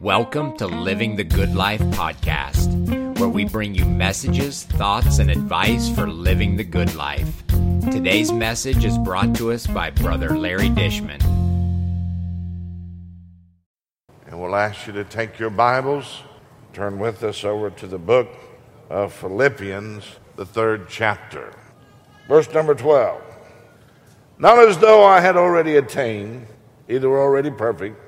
Welcome to Living the Good Life podcast, where we bring you messages, thoughts, and advice for living the good life. Today's message is brought to us by Brother Larry Dishman. And we'll ask you to take your Bibles, turn with us over to the book of Philippians, the third chapter. Verse number 12. Not as though I had already attained, either already perfect,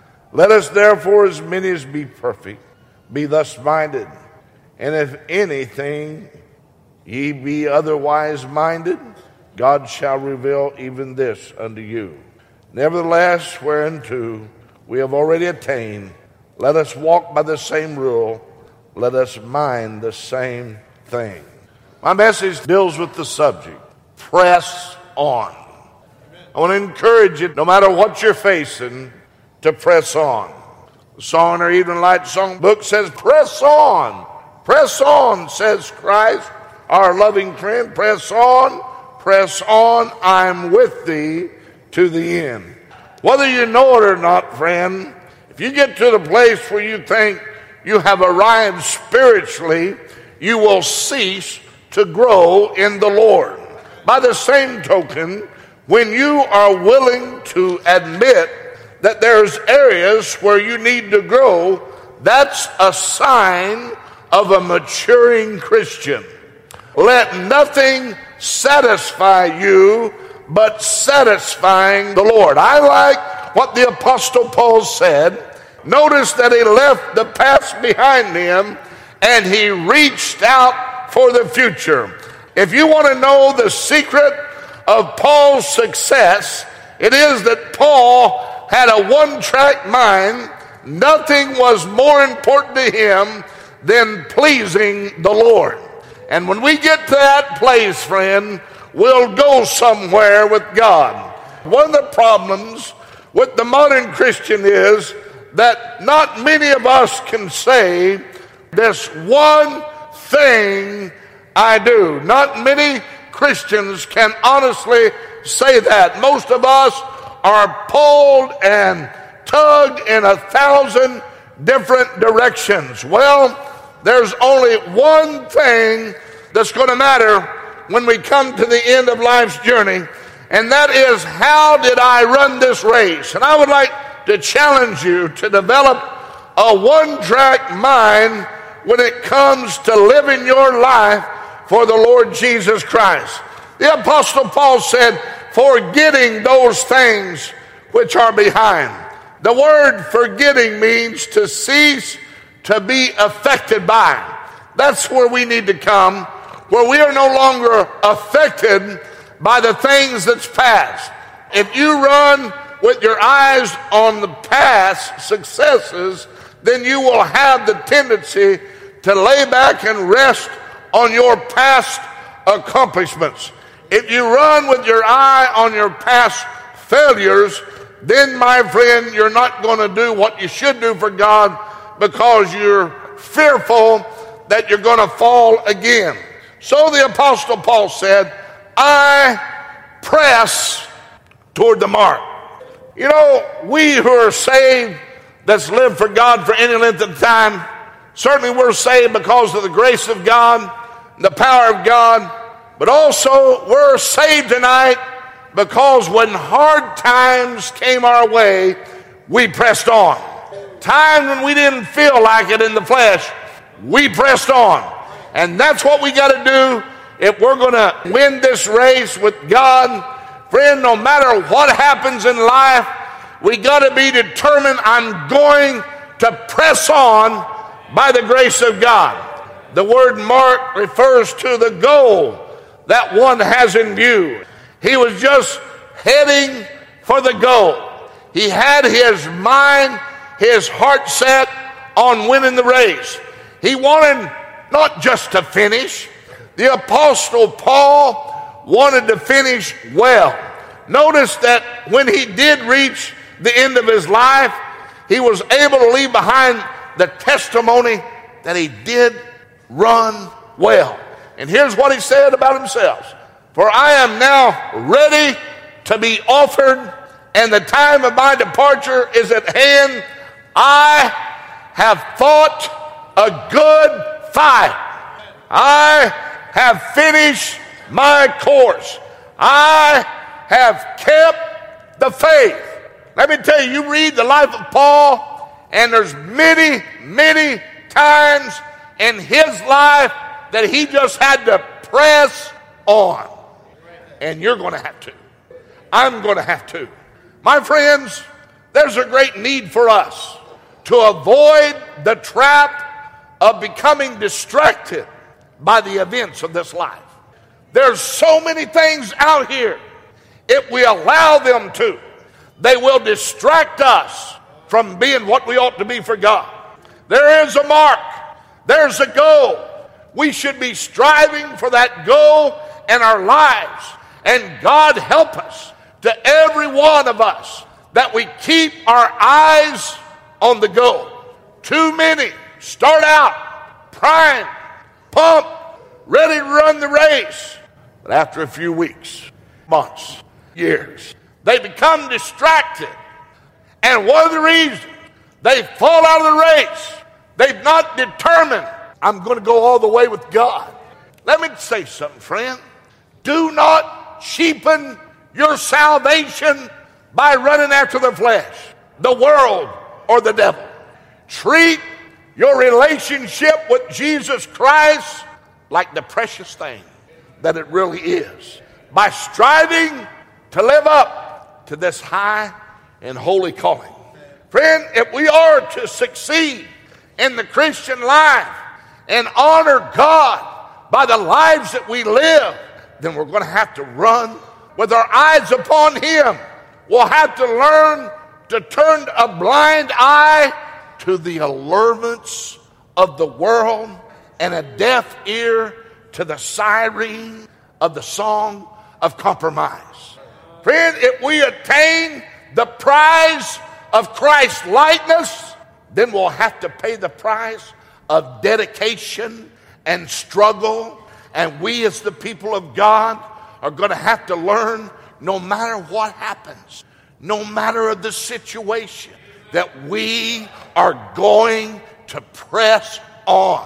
Let us therefore, as many as be perfect, be thus minded. And if anything ye be otherwise minded, God shall reveal even this unto you. Nevertheless, whereunto we have already attained, let us walk by the same rule, let us mind the same thing. My message deals with the subject press on. I want to encourage you, no matter what you're facing, to press on. The Song or Evening Light Song book says, Press on, press on, says Christ, our loving friend. Press on, press on, I'm with thee to the end. Whether you know it or not, friend, if you get to the place where you think you have arrived spiritually, you will cease to grow in the Lord. By the same token, when you are willing to admit that there's areas where you need to grow, that's a sign of a maturing Christian. Let nothing satisfy you but satisfying the Lord. I like what the Apostle Paul said. Notice that he left the past behind him and he reached out for the future. If you want to know the secret of Paul's success, it is that Paul had a one track mind. Nothing was more important to him than pleasing the Lord. And when we get to that place, friend, we'll go somewhere with God. One of the problems with the modern Christian is that not many of us can say, This one thing I do. Not many Christians can honestly say that. Most of us are pulled and tugged in a thousand different directions. Well, there's only one thing that's going to matter when we come to the end of life's journey, and that is how did I run this race? And I would like to challenge you to develop a one track mind when it comes to living your life for the Lord Jesus Christ. The Apostle Paul said, forgetting those things which are behind. The word forgetting means to cease to be affected by. That's where we need to come, where we are no longer affected by the things that's past. If you run with your eyes on the past successes, then you will have the tendency to lay back and rest on your past accomplishments. If you run with your eye on your past failures, then, my friend, you're not going to do what you should do for God because you're fearful that you're going to fall again. So the Apostle Paul said, I press toward the mark. You know, we who are saved, that's lived for God for any length of time, certainly we're saved because of the grace of God, the power of God, but also, we're saved tonight because when hard times came our way, we pressed on. Times when we didn't feel like it in the flesh, we pressed on. And that's what we got to do if we're going to win this race with God. Friend, no matter what happens in life, we got to be determined I'm going to press on by the grace of God. The word mark refers to the goal that one has in view. He was just heading for the goal. He had his mind, his heart set on winning the race. He wanted not just to finish, the Apostle Paul wanted to finish well. Notice that when he did reach the end of his life, he was able to leave behind the testimony that he did run well. And here's what he said about himself For I am now ready to be offered, and the time of my departure is at hand. I have fought a good fight. I have finished my course. I have kept the faith. Let me tell you, you read the life of Paul, and there's many, many times in his life that he just had to press on. And you're going to have to. I'm going to have to. My friends, there's a great need for us to avoid the trap of becoming distracted by the events of this life. There's so many things out here. If we allow them to, they will distract us from being what we ought to be for God. There is a mark, there's a goal. We should be striving for that goal in our lives. And God help us to every one of us that we keep our eyes on the goal. Too many start out prime, pump, ready to run the race. But after a few weeks, months, years, they become distracted. And one of the reasons they fall out of the race, they've not determined, I'm going to go all the way with God. Let me say something, friend. Do not cheapen your salvation by running after the flesh, the world, or the devil. Treat your relationship with Jesus Christ like the precious thing that it really is by striving to live up to this high and holy calling. Friend, if we are to succeed in the Christian life and honor God by the lives that we live, then we're going to have to run with our eyes upon Him. We'll have to learn to turn a blind eye to the allurements of the world and a deaf ear to the siren of the song of compromise. Friend, if we attain the prize of Christ's likeness, then we'll have to pay the price of dedication and struggle. And we, as the people of God, are going to have to learn no matter what happens, no matter the situation, that we are going to press on.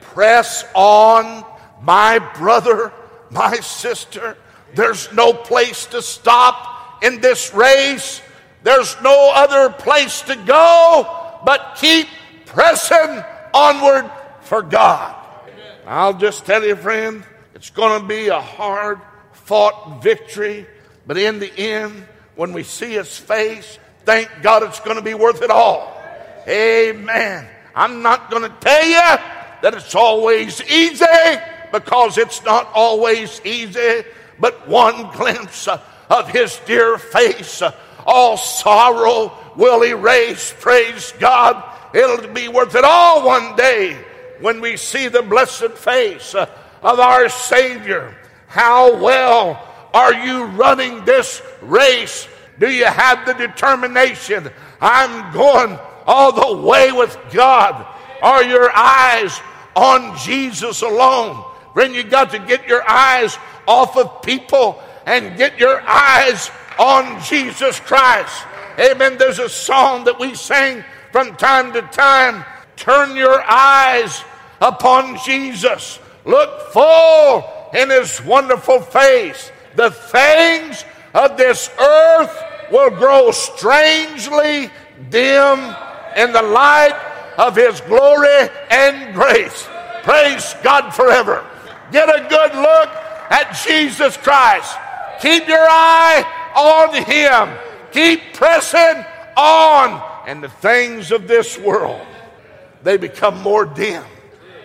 Press on, my brother, my sister. There's no place to stop in this race. There's no other place to go but keep pressing onward for God. I'll just tell you, friend, it's going to be a hard fought victory, but in the end, when we see his face, thank God it's going to be worth it all. Amen. I'm not going to tell you that it's always easy because it's not always easy, but one glimpse of his dear face, all sorrow will erase. Praise God. It'll be worth it all one day when we see the blessed face of our Savior. How well are you running this race? Do you have the determination? I'm going all the way with God. Are your eyes on Jesus alone? Then you got to get your eyes off of people and get your eyes on Jesus Christ. Amen. There's a song that we sing from time to time. Turn your eyes upon Jesus. Look full in his wonderful face. The things of this earth will grow strangely dim in the light of his glory and grace. Praise God forever. Get a good look at Jesus Christ. Keep your eye on him. Keep pressing on. And the things of this world, they become more dim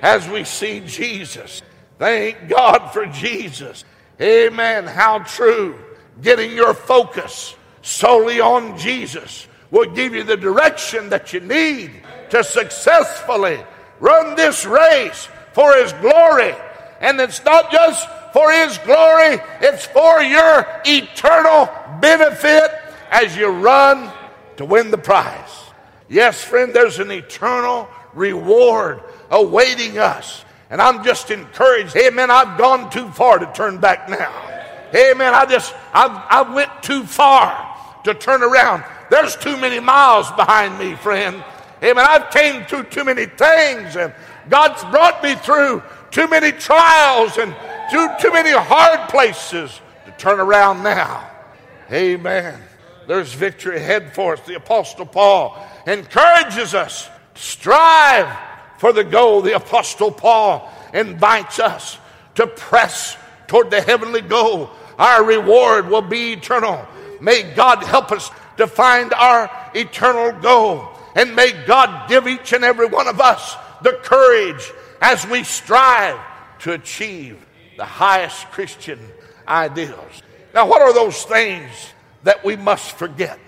as we see Jesus. Thank God for Jesus. Amen. How true. Getting your focus solely on Jesus will give you the direction that you need to successfully run this race for His glory. And it's not just for His glory, it's for your eternal benefit as you run to win the prize. Yes, friend, there's an eternal reward awaiting us. And I'm just encouraged. Hey, Amen. I've gone too far to turn back now. Hey, Amen. I just, I've, I went too far to turn around. There's too many miles behind me, friend. Hey, Amen. I've came through too many things and God's brought me through too many trials and too, too many hard places to turn around now. Amen. There's victory ahead for us. The Apostle Paul encourages us to strive for the goal. The Apostle Paul invites us to press toward the heavenly goal. Our reward will be eternal. May God help us to find our eternal goal. And may God give each and every one of us the courage as we strive to achieve the highest Christian ideals. Now, what are those things that we must forget?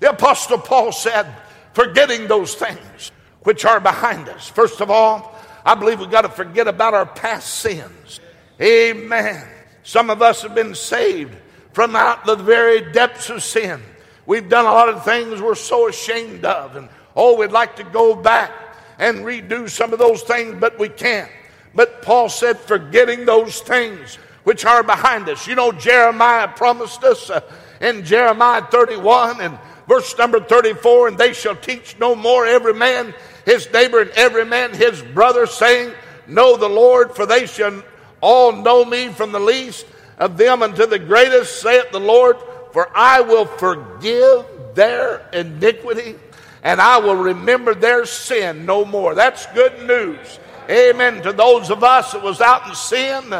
The Apostle Paul said, forgetting those things which are behind us. First of all, I believe we've got to forget about our past sins. Amen. Some of us have been saved from out the very depths of sin. We've done a lot of things we're so ashamed of, and oh, we'd like to go back and redo some of those things, but we can't. But Paul said, forgetting those things which are behind us. You know, Jeremiah promised us uh, in Jeremiah 31 and verse number 34 and they shall teach no more every man his neighbor and every man his brother, saying, Know the Lord, for they shall all know me from the least of them unto the greatest, saith the Lord, for I will forgive their iniquity and I will remember their sin no more. That's good news. Amen. To those of us that was out in sin,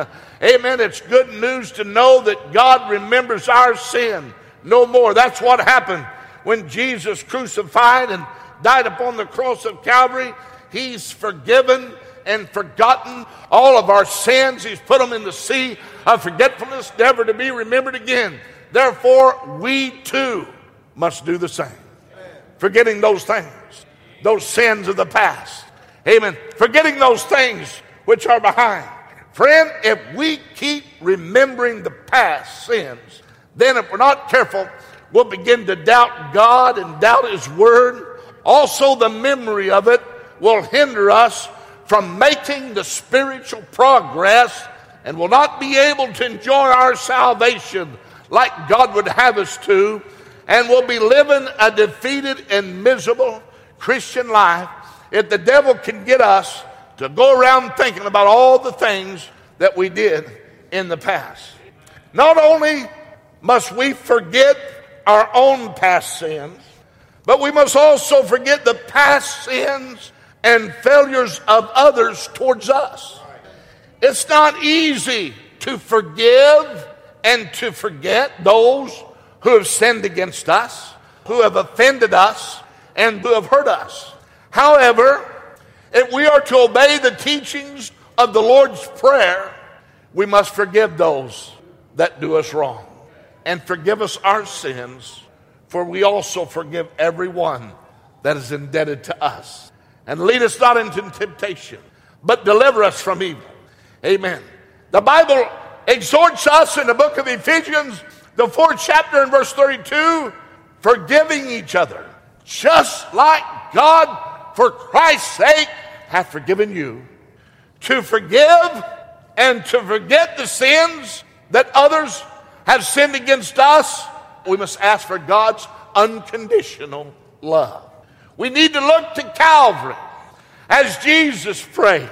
amen. It's good news to know that God remembers our sin no more. That's what happened when Jesus crucified and died upon the cross of Calvary. He's forgiven and forgotten all of our sins. He's put them in the sea of forgetfulness, never to be remembered again. Therefore, we too must do the same. Forgetting those things, those sins of the past. Amen. Forgetting those things which are behind. Friend, if we keep remembering the past sins, then if we're not careful, we'll begin to doubt God and doubt His Word. Also, the memory of it will hinder us from making the spiritual progress and will not be able to enjoy our salvation like God would have us to, and will be living a defeated and miserable Christian life if the devil can get us to go around thinking about all the things that we did in the past. Not only must we forget our own past sins, but we must also forget the past sins and failures of others towards us. It's not easy to forgive and to forget those who have sinned against us, who have offended us, and who have hurt us. However, if we are to obey the teachings of the Lord's Prayer, we must forgive those that do us wrong and forgive us our sins, for we also forgive everyone that is indebted to us. And lead us not into temptation, but deliver us from evil. Amen. The Bible exhorts us in the book of Ephesians, the fourth chapter and verse 32, forgiving each other, just like God, for Christ's sake, hath forgiven you. To forgive and to forget the sins that others have sinned against us, we must ask for God's unconditional love. We need to look to Calvary as Jesus prayed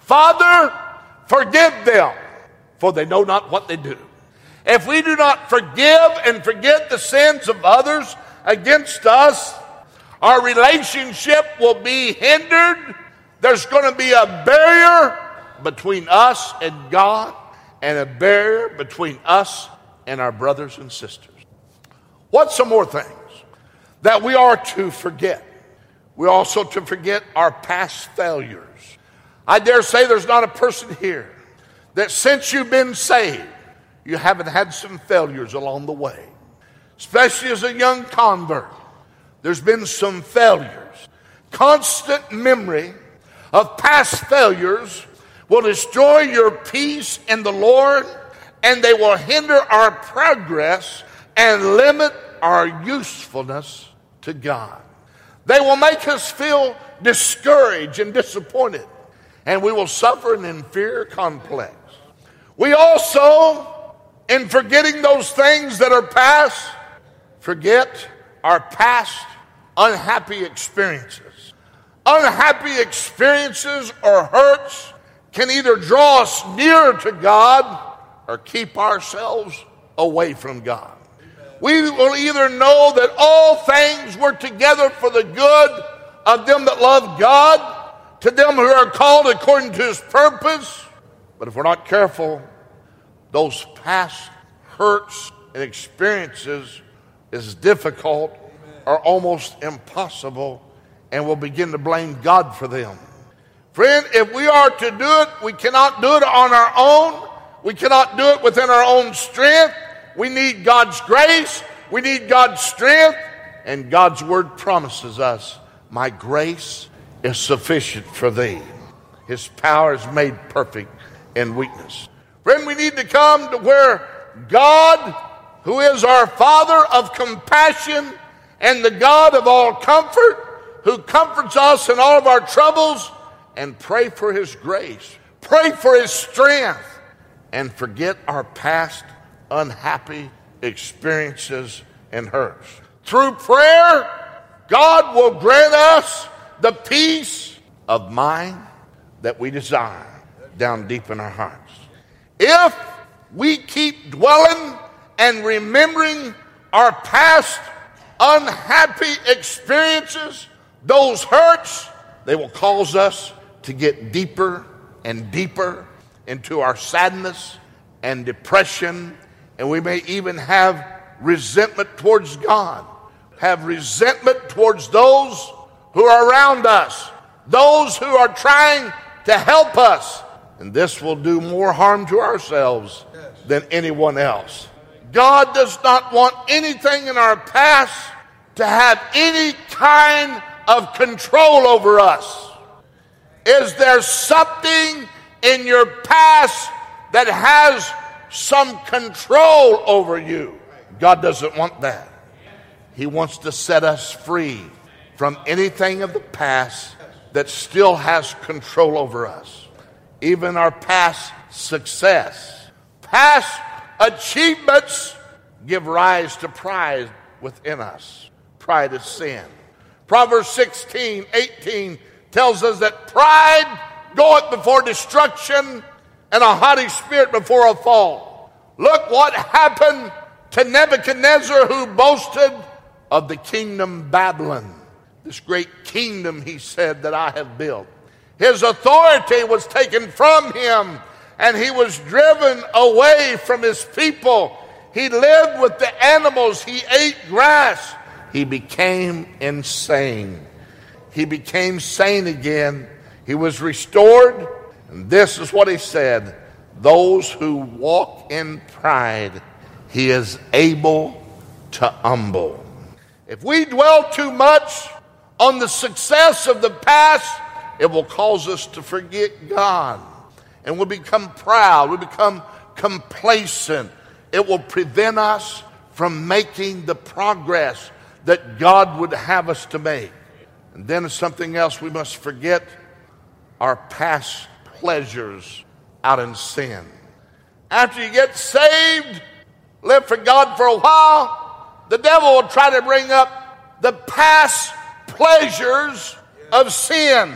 Father, forgive them, for they know not what they do. If we do not forgive and forget the sins of others against us, our relationship will be hindered. There's going to be a barrier between us and God and a barrier between us and our brothers and sisters. What's some more things that we are to forget? We also to forget our past failures. I dare say there's not a person here that since you've been saved, you haven't had some failures along the way, especially as a young convert. There's been some failures. Constant memory of past failures will destroy your peace in the Lord and they will hinder our progress and limit our usefulness to God. They will make us feel discouraged and disappointed, and we will suffer an inferior complex. We also, in forgetting those things that are past, forget our past unhappy experiences. Unhappy experiences or hurts can either draw us nearer to God or keep ourselves away from God. We will either know that all things work together for the good of them that love God, to them who are called according to his purpose. But if we're not careful, those past hurts and experiences is difficult or almost impossible, and we'll begin to blame God for them. Friend, if we are to do it, we cannot do it on our own. We cannot do it within our own strength. We need God's grace. We need God's strength. And God's word promises us, My grace is sufficient for thee. His power is made perfect in weakness. Friend, we need to come to where God, who is our Father of compassion and the God of all comfort, who comforts us in all of our troubles, and pray for His grace. Pray for His strength and forget our past unhappy experiences and hurts. Through prayer, God will grant us the peace of mind that we desire down deep in our hearts. If we keep dwelling and remembering our past unhappy experiences, those hurts, they will cause us to get deeper and deeper into our sadness and depression, and we may even have resentment towards God, have resentment towards those who are around us, those who are trying to help us. And this will do more harm to ourselves than anyone else. God does not want anything in our past to have any kind of control over us. Is there something in your past that has some control over you. God doesn't want that. He wants to set us free from anything of the past that still has control over us. Even our past success, past achievements give rise to pride within us. Pride is sin. Proverbs 16, 18 tells us that pride goeth before destruction and a haughty spirit before a fall. Look what happened to Nebuchadnezzar who boasted of the kingdom Babylon. This great kingdom, he said, that I have built. His authority was taken from him and he was driven away from his people. He lived with the animals, he ate grass. He became insane. He became sane again he was restored, and this is what he said those who walk in pride, he is able to humble. If we dwell too much on the success of the past, it will cause us to forget God. And we'll become proud, we'll become complacent. It will prevent us from making the progress that God would have us to make. And then something else we must forget our past pleasures out in sin. After you get saved, live for God for a while, the devil will try to bring up the past pleasures of sin.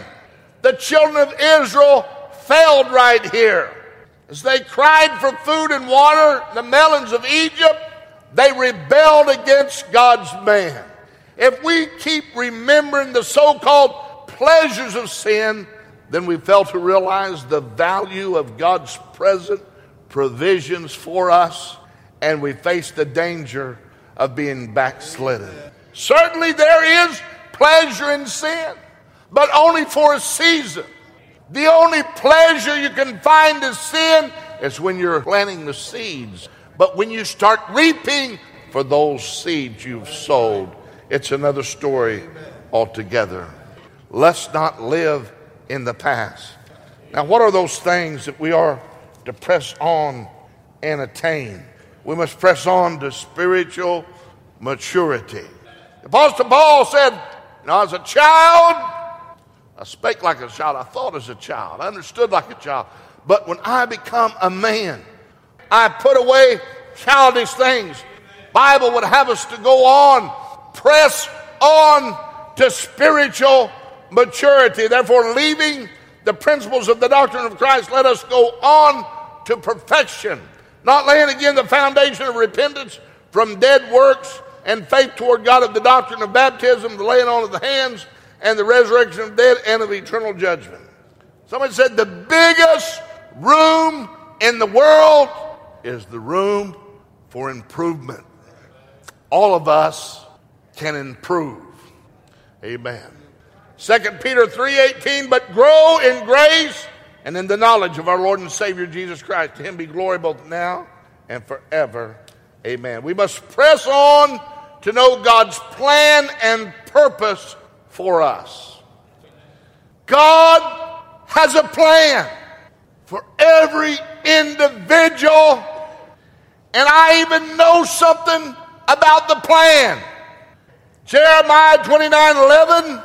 The children of Israel failed right here. As they cried for food and water, the melons of Egypt, they rebelled against God's man. If we keep remembering the so called pleasures of sin, then we fail to realize the value of God's present provisions for us, and we face the danger of being backslidden. Certainly, there is pleasure in sin, but only for a season. The only pleasure you can find in sin is when you're planting the seeds. But when you start reaping for those seeds you've sowed it's another story altogether. Let's not live in the past. Now, what are those things that we are to press on and attain? We must press on to spiritual maturity. Apostle Paul said, Now, as a child, I spake like a child. I thought as a child. I understood like a child. But when I become a man, I put away childish things. Bible would have us to go on, press on to spiritual maturity. Therefore, leaving the principles of the doctrine of Christ, let us go on to perfection, not laying again the foundation of repentance from dead works and faith toward God of the doctrine of baptism, the laying on of the hands, and the resurrection of dead, and of eternal judgment. Somebody said the biggest room in the world is the room for improvement. All of us can improve. Amen. 2 Peter 3:18 but grow in grace and in the knowledge of our Lord and Savior Jesus Christ. To him be glory both now and forever. Amen. We must press on to know God's plan and purpose for us. God has a plan for every individual, and I even know something about the plan. Jeremiah 29 11,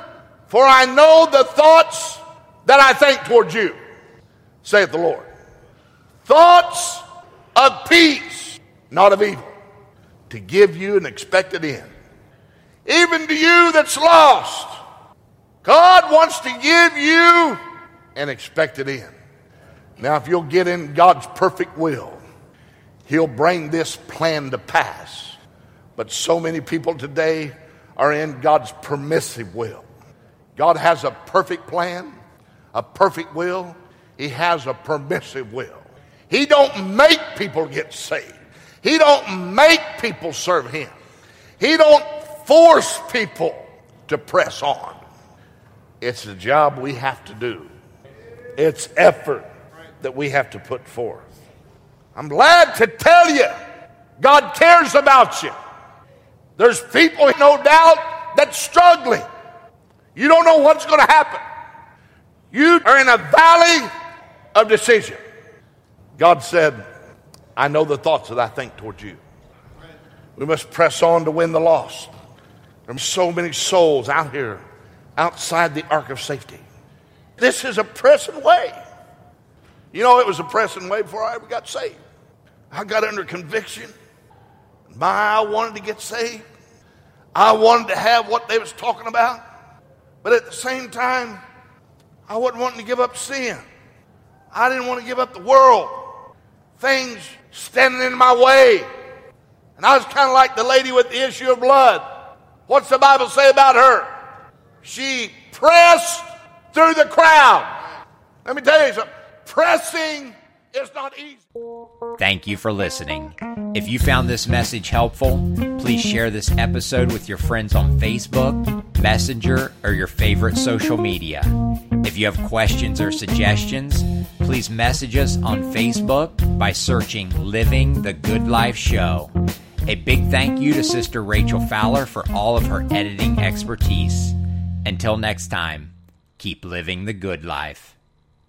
for I know the thoughts that I think towards you, saith the Lord. Thoughts of peace, not of evil to give you an expected end. Even to you that's lost, God wants to give you an expected end. Now, if you'll get in God's perfect will, He'll bring this plan to pass. But so many people today are in God's permissive will. God has a perfect plan, a perfect will. He has a permissive will. He don't make people get saved. He don't make people serve him. He don't force people to press on. It's a job we have to do. It's effort that we have to put forth. I'm glad to tell you, God cares about you. There's people, no doubt, that's struggling. You don't know what's going to happen. You are in a valley of decision. God said, I know the thoughts that I think towards you. We must press on to win the lost. There's so many souls out here outside the ark of safety. This is a pressing way. You know, it was a pressing way before I ever got saved. I got under conviction. My, I wanted to get saved. I wanted to have what they was talking about. But at the same time, I wasn't wanting to give up sin. I didn't want to give up the world. Things standing in my way. And I was kind of like the lady with the issue of blood. What's the Bible say about her? She pressed through the crowd. Let me tell you something. Pressing is not easy. Thank you for listening. If you found this message helpful, please share this episode with your friends on Facebook, Messenger, or your favorite social media. If you have questions or suggestions, please message us on Facebook by searching Living the Good Life Show. A big thank you to Sister Rachel Fowler for all of her editing expertise. Until next time, keep living the good life.